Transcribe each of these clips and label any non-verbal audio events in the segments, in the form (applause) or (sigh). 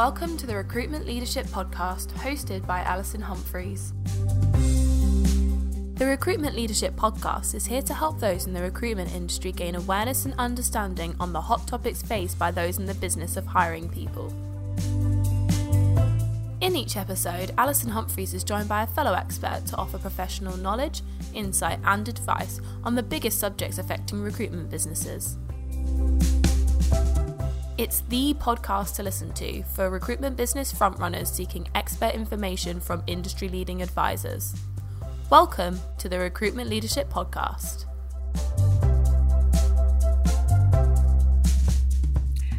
Welcome to the Recruitment Leadership Podcast, hosted by Alison Humphries. The Recruitment Leadership Podcast is here to help those in the recruitment industry gain awareness and understanding on the hot topics faced by those in the business of hiring people. In each episode, Alison Humphries is joined by a fellow expert to offer professional knowledge, insight, and advice on the biggest subjects affecting recruitment businesses. It's the podcast to listen to for recruitment business frontrunners seeking expert information from industry leading advisors. Welcome to the Recruitment Leadership Podcast.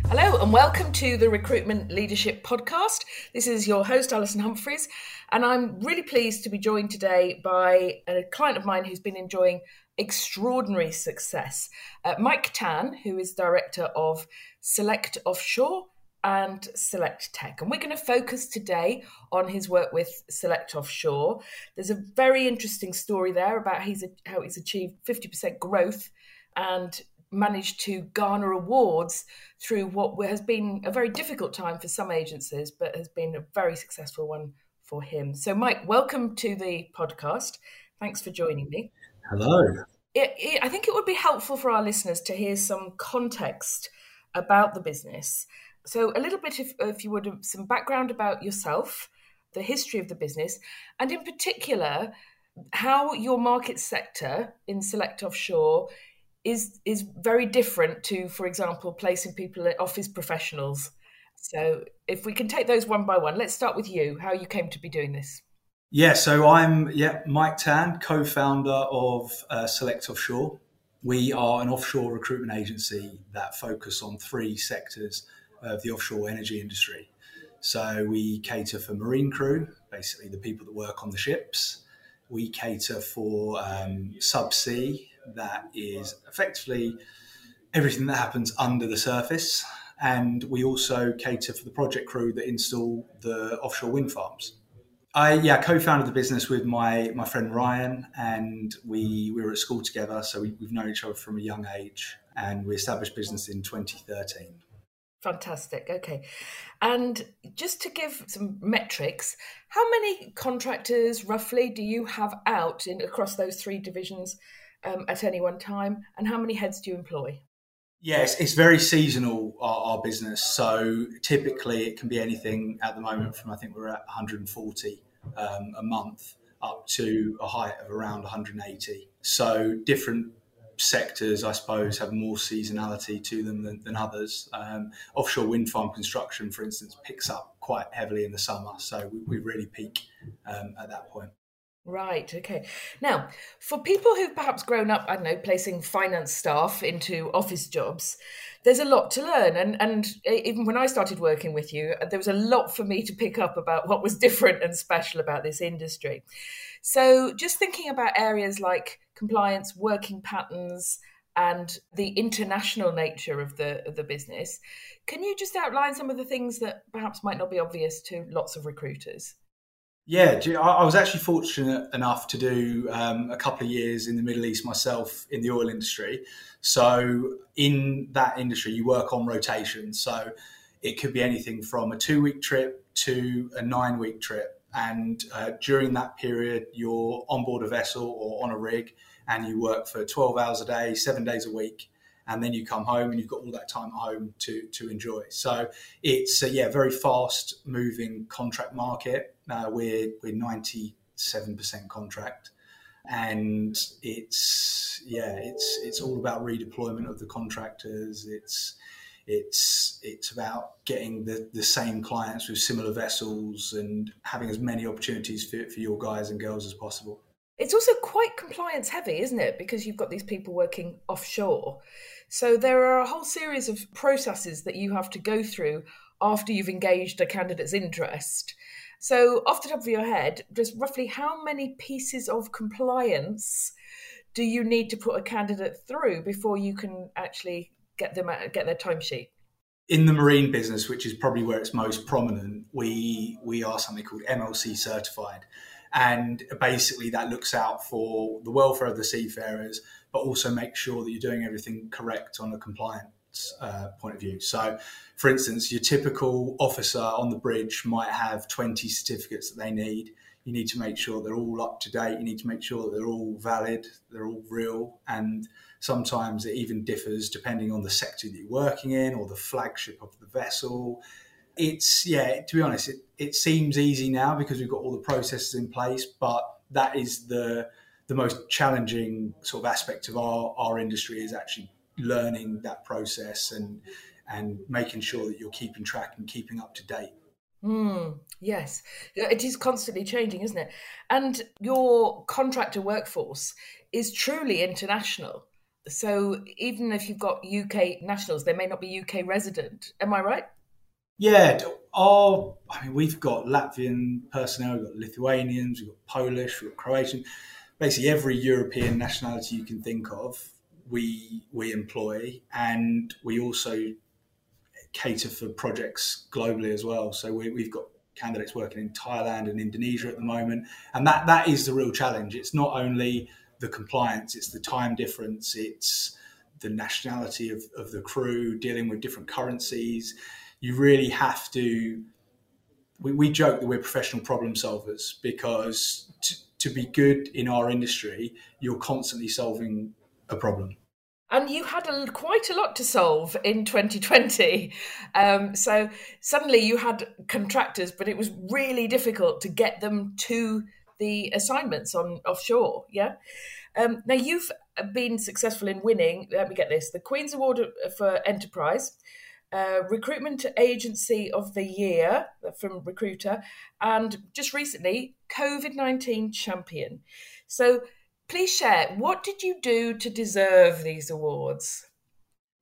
Hello, and welcome to the Recruitment Leadership Podcast. This is your host, Alison Humphries, and I'm really pleased to be joined today by a client of mine who's been enjoying extraordinary success. Uh, Mike Tann, who is Director of Select Offshore and Select Tech. And we're going to focus today on his work with Select Offshore. There's a very interesting story there about his, how he's achieved 50% growth and managed to garner awards through what has been a very difficult time for some agencies, but has been a very successful one for him. So, Mike, welcome to the podcast. Thanks for joining me. Hello. It, it, I think it would be helpful for our listeners to hear some context about the business. So, a little bit, if, if you would, some background about yourself, the history of the business, and in particular, how your market sector in Select Offshore is is very different to, for example, placing people at office professionals. So, if we can take those one by one, let's start with you. How you came to be doing this? Yeah, so I'm yeah Mike Tann, co-founder of uh, Select Offshore. We are an offshore recruitment agency that focus on three sectors of the offshore energy industry. So we cater for marine crew, basically the people that work on the ships. We cater for um, subsea, that is effectively everything that happens under the surface. And we also cater for the project crew that install the offshore wind farms. I yeah co-founded the business with my my friend Ryan, and we we were at school together, so we, have known each other from a young age, and we established business in 2013. Fantastic. Okay, and just to give some metrics, how many contractors roughly do you have out in across those three divisions um, at any one time, and how many heads do you employ? Yes, it's very seasonal, our, our, business. So typically it can be anything at the moment from I think we're at 140 um, a month up to a height of around 180. So different sectors, I suppose, have more seasonality to them than, than others. Um, offshore wind farm construction, for instance, picks up quite heavily in the summer. So we, we really peak um, at that point. Right. Okay. Now, for people who've perhaps grown up, I don't know, placing finance staff into office jobs, there's a lot to learn. And and even when I started working with you, there was a lot for me to pick up about what was (laughs) different and special about this industry. So, just thinking about areas like compliance, working patterns, and the international nature of the of the business, can you just outline some of the things that perhaps might not be obvious to lots of recruiters? Yeah, I was actually fortunate enough to do um, a couple of years in the Middle East myself in the oil industry. So, in that industry, you work on rotation. So, it could be anything from a two week trip to a nine week trip. And uh, during that period, you're on board a vessel or on a rig and you work for 12 hours a day, seven days a week and then you come home and you've got all that time at home to to enjoy. So it's a, yeah, very fast moving contract market. Uh, we're we're ninety seven percent contract, and it's yeah, it's it's all about redeployment of the contractors. It's it's it's about getting the, the same clients with similar vessels and having as many opportunities for, for your guys and girls as possible. It's also quite compliance heavy, isn't it? Because you've got these people working offshore. So there are a whole series of processes that you have to go through after you've engaged a candidate's interest. So, off the top of your head, just roughly how many pieces of compliance do you need to put a candidate through before you can actually get them uh, get their timesheet? in the marine business, which is probably where it's most prominent, we we are something called MLC certified, and basically that looks out for the welfare of the seafarers, but also make sure that you're doing everything correct on a compliant uh, point of view. So, for instance, your typical officer on the bridge might have 20 certificates that they need. You need to make sure they're all up to date. You need to make sure that they're all valid, they're all real. And sometimes it even differs depending on the sector that you're working in or the flagship of the vessel. It's, yeah, to be honest, it, it seems easy now because we've got all the processes in place, but that is the the most challenging sort of aspect of our, our industry is actually learning that process and and making sure that you're keeping track and keeping up to date. Mm, yes, it is constantly changing, isn't it? And your contractor workforce is truly international. So even if you've got UK nationals, they may not be UK resident. Am I right? Yeah, our, I mean, we've got Latvian personnel, we've got Lithuanians, we've got Polish, we've got Croatian. Basically, every European nationality you can think of, we we employ, and we also cater for projects globally as well. So we, we've got candidates working in Thailand and Indonesia at the moment, and that that is the real challenge. It's not only the compliance, it's the time difference, it's the nationality of, of the crew, dealing with different currencies. You really have to. We, we joke that we're professional problem solvers because to, to be good in our industry, you're constantly solving a problem and you had a, quite a lot to solve in 2020. Um, so suddenly you had contractors, but it was really difficult to get them to the assignments on offshore. Yeah. Um, now you've been successful in winning. Let me get this: the Queen's Award for Enterprise. Uh, recruitment agency of the year from recruiter and just recently covid-19 champion so please share what did you do to deserve these awards?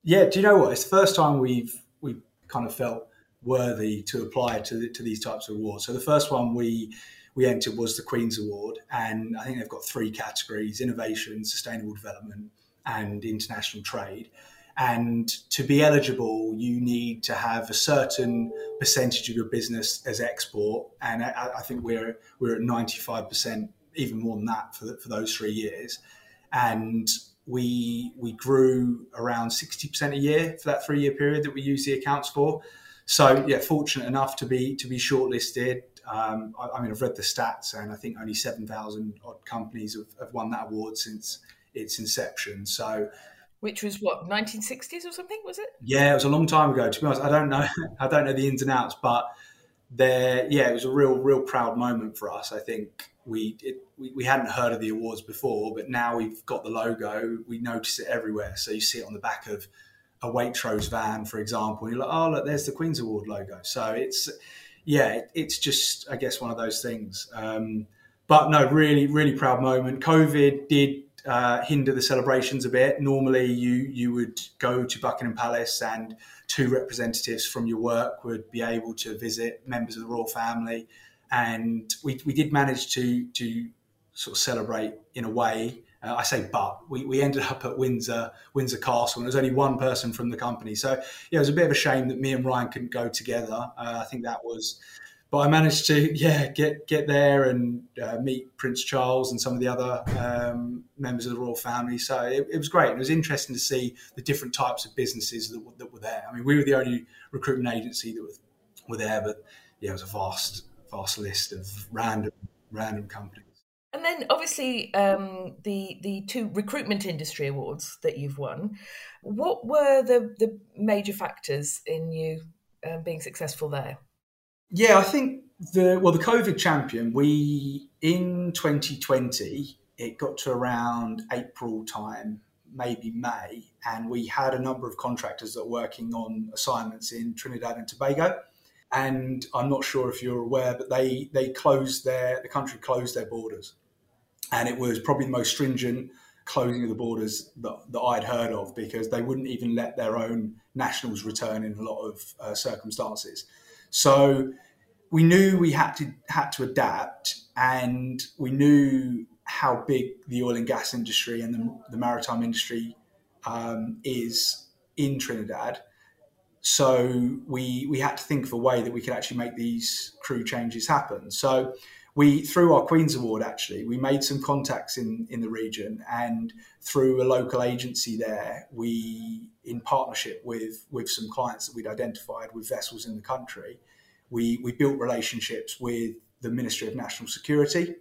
Yeah, do you know what? It's the first time we've we kind of felt worthy to apply to to these types of awards. So the first one we we entered was the Queen's Award, and I think they've got three categories: innovation, sustainable development, and international trade. And to be eligible, you need to have a certain percentage of your business as export, and I, I think we're we're at ninety five percent even more than that for, for those three years. And we we grew around 60% a year for that three year period that we use the accounts for. So yeah, fortunate enough to be to be shortlisted. Um, I, I, mean, I've read the stats, and I think only 7,000 odd companies have, have won that award since its inception. So which was what 1960s or something was it yeah it was a long time ago to be honest i don't know (laughs) i don't know the ins and outs but there yeah it was a real real proud moment for us i think we, it, we we hadn't heard of the awards before, but now we've got the logo. We notice it everywhere. So you see it on the back of a Waitrose van, for example. You're like, oh look, there's the Queen's Award logo. So it's yeah, it, it's just I guess one of those things. Um, but no, really really proud moment. COVID did uh, hinder the celebrations a bit. Normally, you you would go to Buckingham Palace and two representatives from your work would be able to visit members of the royal family and we, we did manage to to sort of celebrate in a way. Uh, I say, but we, we ended up at Windsor Windsor Castle, and there was only one person from the company. So yeah, it was a bit of a shame that me and Ryan couldn't go together. Uh, I think that was, but I managed to (laughs) yeah get get there and uh, meet Prince Charles and some of the other um, members of the royal family. So it, it, was great. It was interesting to see the different types of businesses that, that were there. I mean, we were the only recruitment agency that was, were there, but yeah, it was a vast vast list of random random companies. And then, obviously, um, the the two recruitment industry awards that you've won. What were the the major factors in you um, being successful there? Yeah, I think the well, the COVID champion. We in 2020, it got to around April time, maybe May, and we had a number of contractors that were working on assignments in Trinidad and Tobago and I'm not sure if you're aware, but they they closed their the country closed their borders, and it was probably the most stringent closing of the borders that, that I'd heard of because they wouldn't even let their own nationals return in a lot of uh, circumstances. So we knew we had to had to adapt, and we knew how big the oil and gas industry and the, the maritime industry um, is in Trinidad so we we had to think of a way that we could actually make these crew changes happen. So we through our Queen's Award actually we made some contacts in in the region, and through a local agency there, we in partnership with with some clients that we'd identified with vessels in the country, we we built relationships with the Ministry of National Security,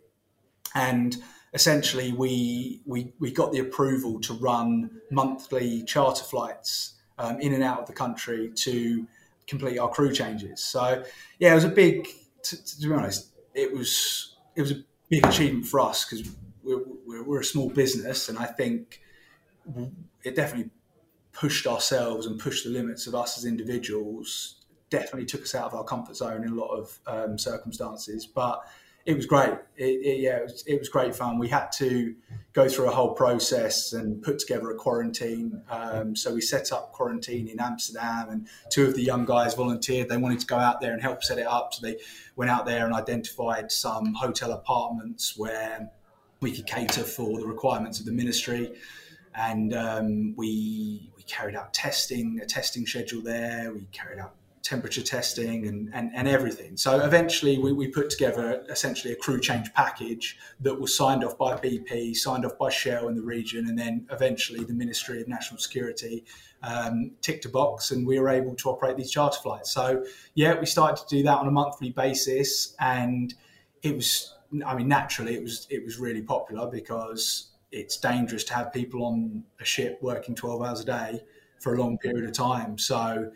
and essentially we we we got the approval to run monthly charter flights um, in and out of the country to complete our crew changes. So yeah, it was a big. To, to be honest, it was it was a big achievement for us because we're, we're, we're, a small business, and I think it definitely pushed ourselves and pushed the limits of us as individuals. Definitely took us out of our comfort zone in a lot of um, circumstances, but it was great. It, it, yeah, it was, it was, great fun. We had to go through a whole process and put together a quarantine. Um, so we set up quarantine in Amsterdam, and two of the young guys volunteered. They wanted to go out there and help set it up. So they went out there and identified some hotel apartments where we could cater for the requirements of the ministry. And um, we we carried out testing, a testing schedule there. We carried out temperature testing and, and, and everything. So eventually we, we put together essentially a crew change package that was signed off by BP, signed off by Shell in the region, and then eventually the Ministry of National Security um, ticked a box and we were able to operate these charter flights. So yeah, we started to do that on a monthly basis and it was, I mean, naturally it was, it was really popular because it's dangerous to have people on a ship working 12 hours a day for a long period of time. So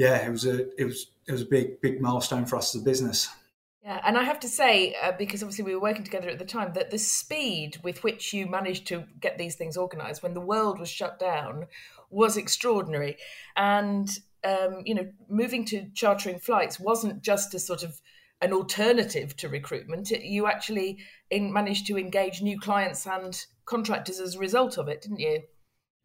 yeah, it was a it was it was a big big milestone for us as a business. Yeah, and I have to say, uh, because obviously we were working together at the time, that the speed with which you managed to get these things organised when the world was shut down was extraordinary. And um, you know, moving to chartering flights wasn't just a sort of an alternative to recruitment. You actually in, managed to engage new clients and contractors as a result of it, didn't you?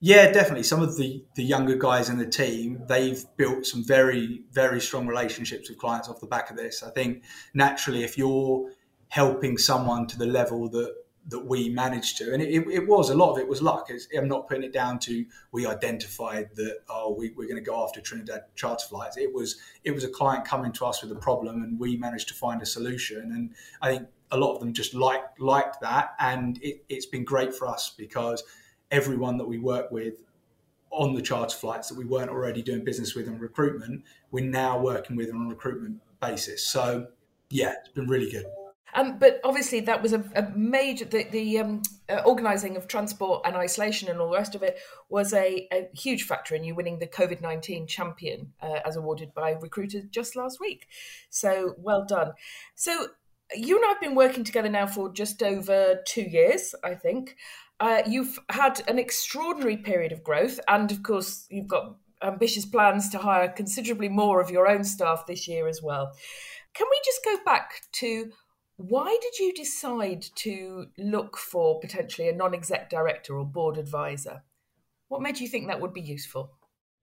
Yeah, definitely. Some of the the younger guys in the team, they've built some very very strong relationships with clients off the back of this. I think naturally, if you're helping someone to the level that that we managed to, and it, it was a lot of it was luck. It's, I'm not putting it down to we identified that oh we, we're going to go after Trinidad charter flights. It was it was a client coming to us with a problem, and we managed to find a solution. And I think a lot of them just liked liked that, and it, it's been great for us because everyone that we work with on the charter flights that we weren't already doing business with on recruitment, we're now working with on a recruitment basis. So, yeah, it's been really good. Um, but obviously, that was a, a major the, the um, uh, organising of transport and isolation and all the rest of it was a, a huge factor in you winning the COVID nineteen champion uh, as awarded by Recruiter just last week. So well done. So you and I have been working together now for just over two years, I think. Uh, you've had an extraordinary period of growth, and of course, you've got ambitious plans to hire considerably more of your own staff this year as well. Can we just go back to why did you decide to look for potentially a non exec director or board advisor? What made you think that would be useful?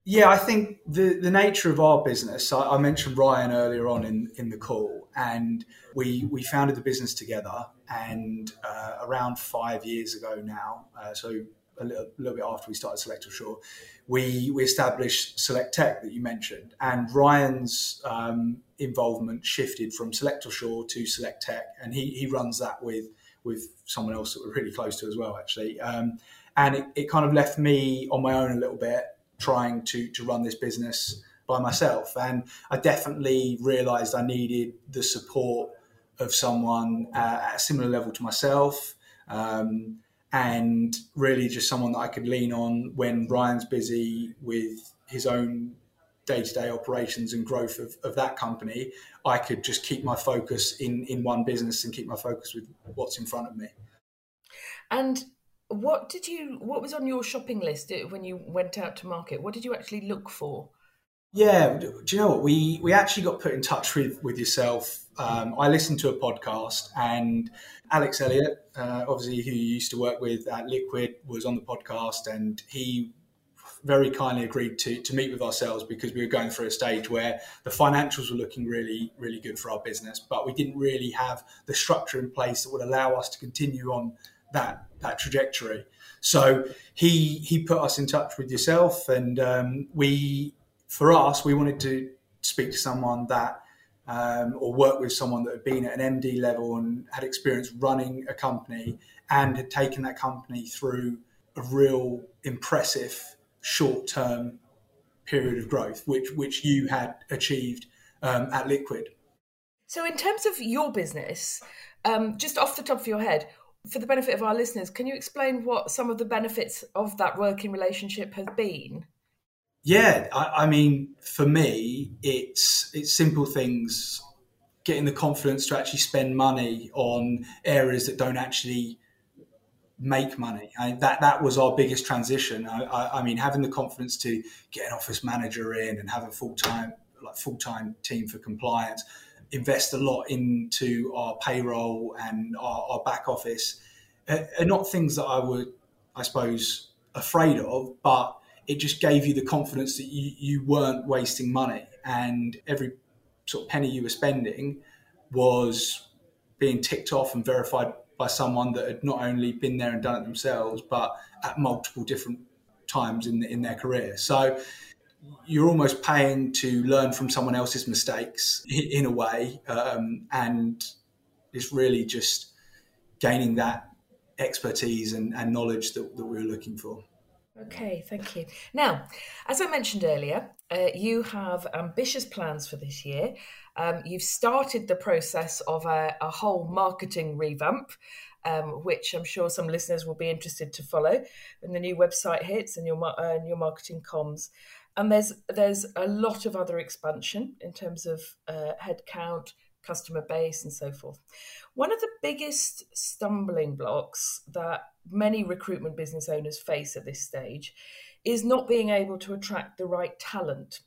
Yeah, I think the, the nature of our business, I, I, mentioned Ryan earlier on in, in the call, and we, we founded the business together. And uh, around five years ago now, uh, so a little, little, bit after we started Select Offshore, we, we established Select Tech that you mentioned. And Ryan's um, involvement shifted from Select Offshore to Select Tech, and he, he runs that with, with someone else that we're really close to as well, actually. Um, and it, it kind of left me on my own a little bit trying to to run this business by myself. And I definitely realised I needed the support of someone uh, at a similar level to myself. Um, and really just someone that I could lean on when Ryan's busy with his own day-to-day operations and growth of, of that company i could just keep my focus in in one business and keep my focus with what's in front of me and what did you? What was on your shopping list when you went out to market? What did you actually look for? Yeah, do you know what we we actually got put in touch with with yourself. Um, I listened to a podcast, and Alex Elliott, uh, obviously who you used to work with at Liquid, was on the podcast, and he very kindly agreed to to meet with ourselves because we were going through a stage where the financials were looking really really good for our business, but we didn't really have the structure in place that would allow us to continue on that that trajectory. So he he put us in touch with yourself, and um, we for us we wanted to speak to someone that um, or work with someone that had been at an MD level and had experience running a company and had taken that company through a real impressive short term period of growth, which which you had achieved um, at Liquid. So, in terms of your business, um, just off the top of your head, for the benefit of our listeners, can you explain what some of the benefits of that working relationship have been? Yeah, I, I mean, for me, it's it's simple things, getting the confidence to actually spend money on areas that don't actually make money. I, that that was our biggest transition. I, I, I, mean, having the confidence to get an office manager in and have a full time like full time team for compliance, invest a lot into our payroll and our, our back office, are, are not things that I would, I suppose, afraid of, but it just gave you the confidence that you, you weren't wasting money and every sort of penny you were spending was being ticked off and verified by someone that had not only been there and done it themselves, but at multiple different times in, in their career. So you're almost paying to learn from someone else's mistakes in a way. Um, and it's really just gaining that expertise and, and knowledge that, that we're looking for. Okay, thank you. Now, as I mentioned earlier, uh, you have ambitious plans for this year. Um, you've started the process of a, a whole marketing revamp, um, which I'm sure some listeners will be interested to follow when the new website hits and your uh, and your marketing comms. And there's there's a lot of other expansion in terms of uh, headcount, customer base, and so forth. One of the biggest stumbling blocks that many recruitment business owners face at this stage is not being able to attract the right talent.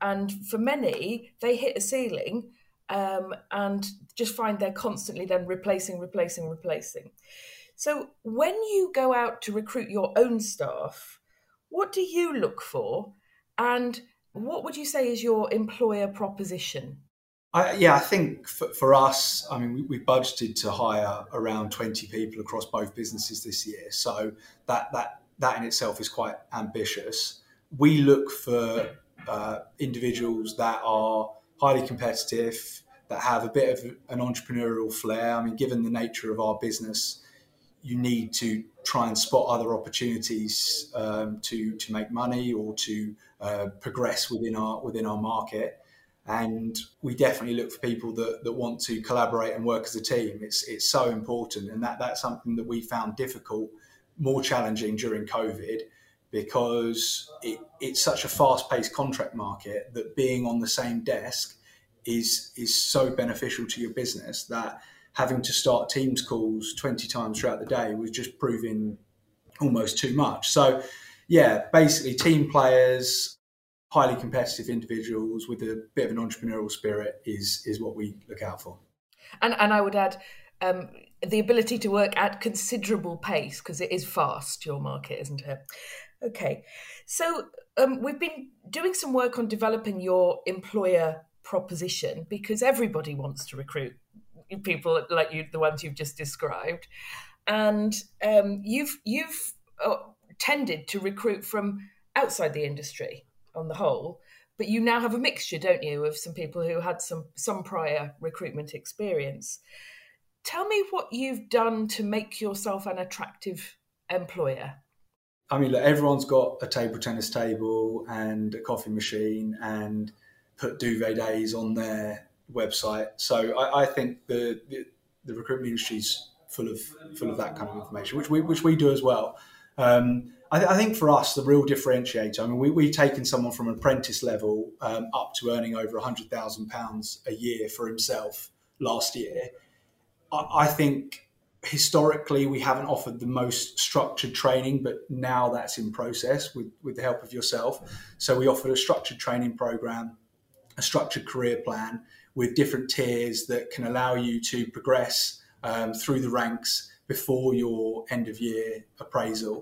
And for many, they hit a ceiling um, and just find they're constantly then replacing, replacing, replacing. So when you go out to recruit your own staff, what do you look for? And what would you say is your employer proposition? I, yeah, I think for, for, us, I mean, we, we, budgeted to hire around 20 people across both businesses this year. So that, that, that in itself is quite ambitious. We look for uh, individuals that are highly competitive, that have a bit of an entrepreneurial flair. I mean, given the nature of our business, you need to try and spot other opportunities um, to to make money or to uh, progress within our within our market and we definitely look for people that, that want to collaborate and work as a team. It's it's so important, and that that's something that we found difficult, more challenging during COVID, because it, it's such a fast-paced contract market that being on the same desk is is so beneficial to your business that having to start Teams calls twenty times throughout the day was just proving almost too much. So, yeah, basically, team players highly competitive individuals with a bit of an entrepreneurial spirit is is what we look out for. And and I would add um, the ability to work at considerable pace because it is fast your market, isn't it? Okay, so um, we've been doing some work on developing your employer proposition because everybody wants to recruit people like you, the ones you've just described, and um, you've you've uh, tended to recruit from outside the industry on the whole. But you now have a mixture, don't you, of some people who had some some prior recruitment experience. Tell me what you've done to make yourself an attractive employer. I mean, look, everyone's got a table tennis table and a coffee machine and put duvet days on their website. So I, I think the, the, the recruitment industry is full of full of that kind of information, which we which we do as well. Um, I, th- I, think for us, the real differentiator, I mean, we, have taken someone from apprentice level um, up to earning over £100,000 a year for himself last year. I, I, think historically we haven't offered the most structured training, but now that's in process with, with the help of yourself. So we offered a structured training program, a structured career plan with different tiers that can allow you to progress um, through the ranks before your end of year appraisal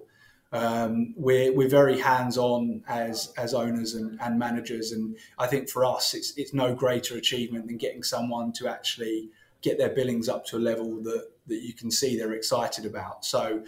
um, we're we're very hands on as as owners and, and managers, and I think for us it's it's no greater achievement than getting someone to actually get their billings up to a level that that you can see they're excited about. So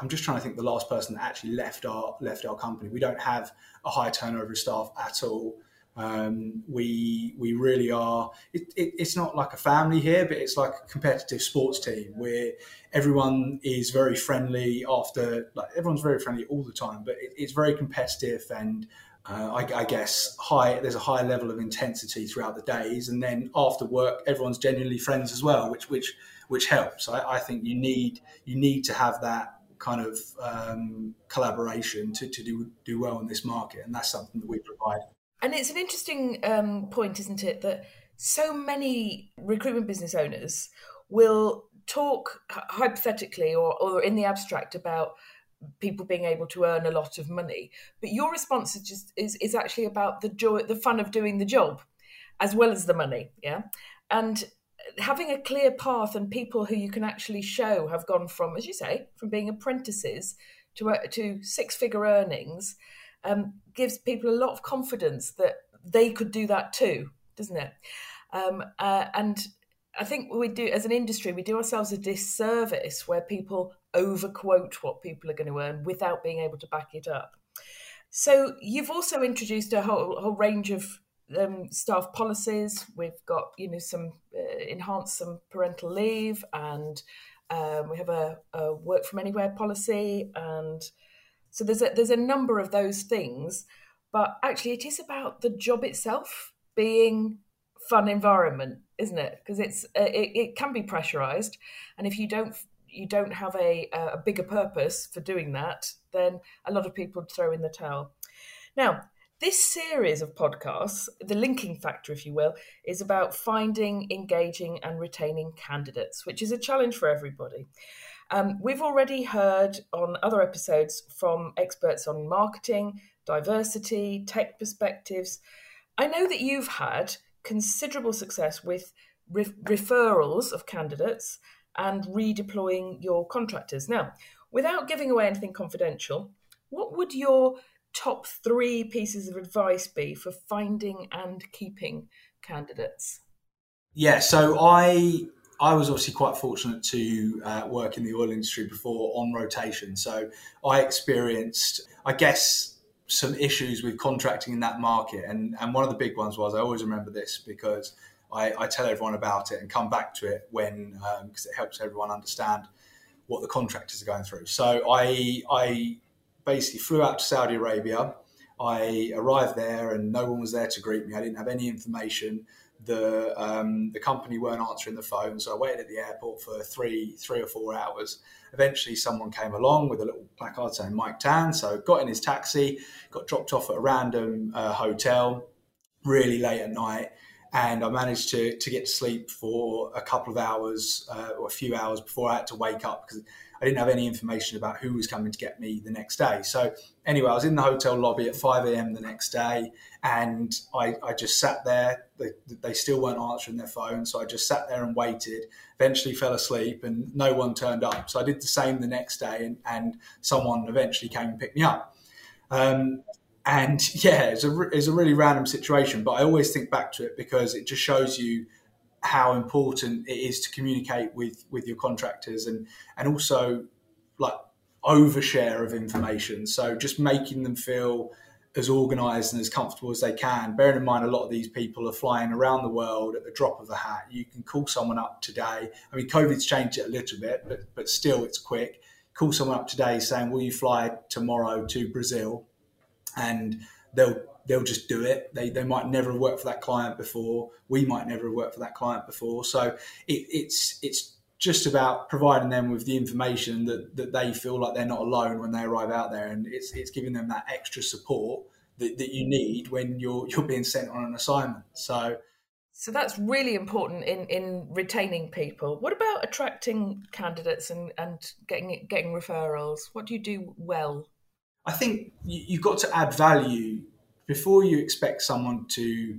I'm just trying to think the last person that actually left our left our company. We don't have a high turnover of staff at all. Um, we we really are. It, it, it's not like a family here, but it's like a competitive sports team where everyone is very friendly. After like everyone's very friendly all the time, but it, it's very competitive and. Uh, I, I, guess high. There's a high level of intensity throughout the days, and then after work, everyone's genuinely friends as well, which which which helps. I, I think you need you need to have that kind of um, collaboration to, to do do well in this market, and that's something that we provide. And it's an interesting um, point, isn't it, that so many recruitment business owners will talk hypothetically or, or in the abstract about people being able to earn a lot of money but your response is just is, is actually about the joy the fun of doing the job as well as the money yeah? And having a clear path and people who you can actually show have gone from as you say from being apprentices to uh, to six figure earnings um, gives people a lot of confidence that they could do that too, doesn't it? Um, uh, and I think we do, as an industry, we do ourselves a disservice where people overquote what people are going to earn without being able to back it up. So you've also introduced a whole, whole range of um, staff policies. We've got, you know, some uh, enhanced some parental leave, and um, we have a, a work from anywhere policy, and so there's a, there's a number of those things, but actually it is about the job itself being fun environment, isn't it? Because it's uh, it, it can be pressurized, and if you don't you don't have a a bigger purpose for doing that, then a lot of people throw in the towel. Now, this series of podcasts, the linking factor, if you will, is about finding, engaging, and retaining candidates, which is a challenge for everybody. Um, we've already heard on other episodes from experts on marketing, diversity, tech perspectives. I know that you've had considerable success with re- referrals of candidates and redeploying your contractors. Now, without giving away anything confidential, what would your top three pieces of advice be for finding and keeping candidates? Yeah, so I I was obviously quite fortunate to uh, work in the oil industry before on rotation. So I experienced, I guess, some issues with contracting in that market. And, and one of the big ones was I always remember this because I, I tell everyone about it and come back to it when, because um, it helps everyone understand what the contractors are going through. So I, I basically flew out to Saudi Arabia. I arrived there and no one was there to greet me. I didn't have any information the um, the company weren't answering the phone, so I waited at the airport for three three or four hours. Eventually, someone came along with a little placard saying Mike Tann. So got in his taxi, got dropped off at a random uh, hotel, really late at night, and I managed to to get to sleep for a couple of hours uh, or a few hours before I had to wake up because I didn't have any information about who was coming to get me the next day. So anyway, I was in the hotel lobby at 5 a.m. the next day, and I, I just sat there. They, they still weren't answering their phone, so I just sat there and waited. Eventually, fell asleep, and no one turned up. So I did the same the next day, and, and someone eventually came and picked me up. Um, and (laughs) yeah, it's a, it's a really random situation, but I always think back to it because it just shows you how important it is to communicate with with your contractors and and also like overshare of information. So just making them feel as organized and as comfortable as they can. Bearing in mind a lot of these people are flying around the world at the drop of a hat. You can call someone up today. I mean covid's changed it a little bit but but still it's quick. Call someone up today saying will you fly tomorrow to brazil and they'll they'll just do it. They, they might never have worked for that client before. We might never have worked for that client before. So it, it's it's just about providing them with the information that, that they feel like they're not alone when they arrive out there, and it's it's giving them that extra support that, that you need when you're you're being sent on an assignment. So. So that's really important in, in retaining people. What about attracting candidates and, and getting getting referrals? What do you do well? I think you've got to add value before you expect someone to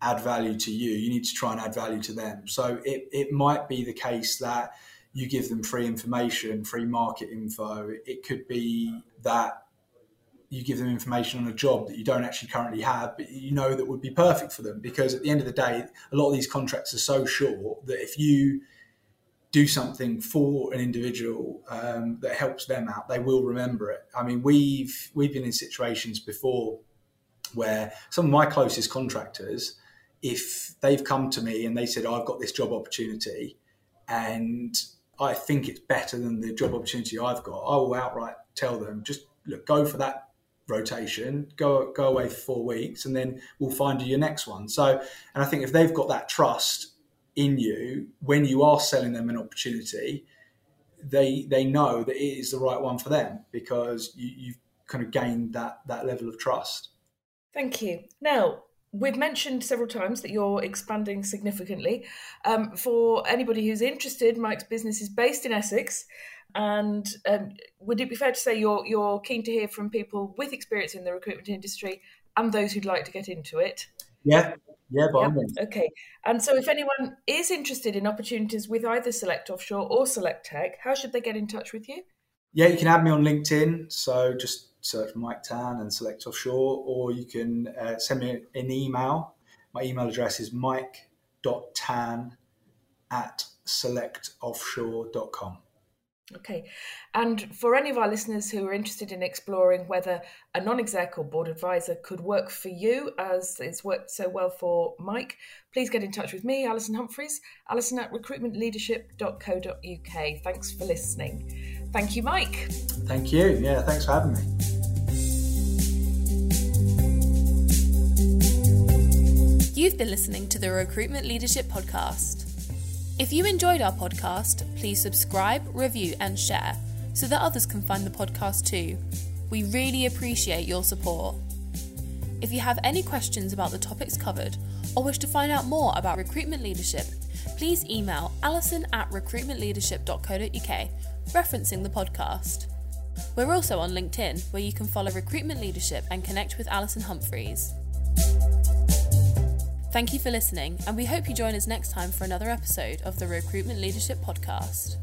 add value to you, you need to try and add value to them. So it, it might be the case that you give them free information, free market info. It could be that you give them information on a job that you don't actually currently have, but you know that would be perfect for them. Because at the end of the day, a lot of these contracts are so short that if you do something for an individual um, that helps them out, they will remember it. I mean, we've we've been in situations before where some of my closest contractors, if they've come to me and they said, I've got this job opportunity and I think it's better than the job opportunity I've got, I will outright tell them, just look, go for that rotation, go go away for four weeks, and then we'll find you your next one. So, and I think if they've got that trust in you when you are selling them an opportunity, they they know that it is the right one for them because you, you've kind of gained that that level of trust. Thank you. Now, we've mentioned several times that you're expanding significantly. Um, for anybody who's interested, Mike's business is based in Essex. And um, would it be fair to say you're you're keen to hear from people with experience in the recruitment industry and those who'd like to get into it? Yeah, yeah, by Okay. And so, if anyone is interested in opportunities with either Select Offshore or Select Tech, how should they get in touch with you? Yeah, you can add me on LinkedIn. So just search Mike Tann and Select Offshore, or you can uh, send me an email. My email address is mike.tan at selectoffshore.com. Okay. And for any of our listeners who are interested in exploring whether a non exec or board advisor could work for you, as it's worked so well for Mike, please get in touch with me, Alison Humphries, alison at recruitmentleadership.co.uk. Thanks for listening. Thank you, Mike. Thank you. Yeah, thanks for having me. You've been listening to the Recruitment Leadership Podcast. If you enjoyed our podcast, please subscribe, review, and share so that others can find the podcast too. We really appreciate your support. If you have any questions about the topics covered or wish to find out more about recruitment leadership, please email alison at recruitmentleadership.co.uk referencing the podcast. We're also on LinkedIn where you can follow recruitment leadership and connect with Alison Humphries. Thank you for listening, and we hope you join us next time for another episode of the Recruitment Leadership Podcast.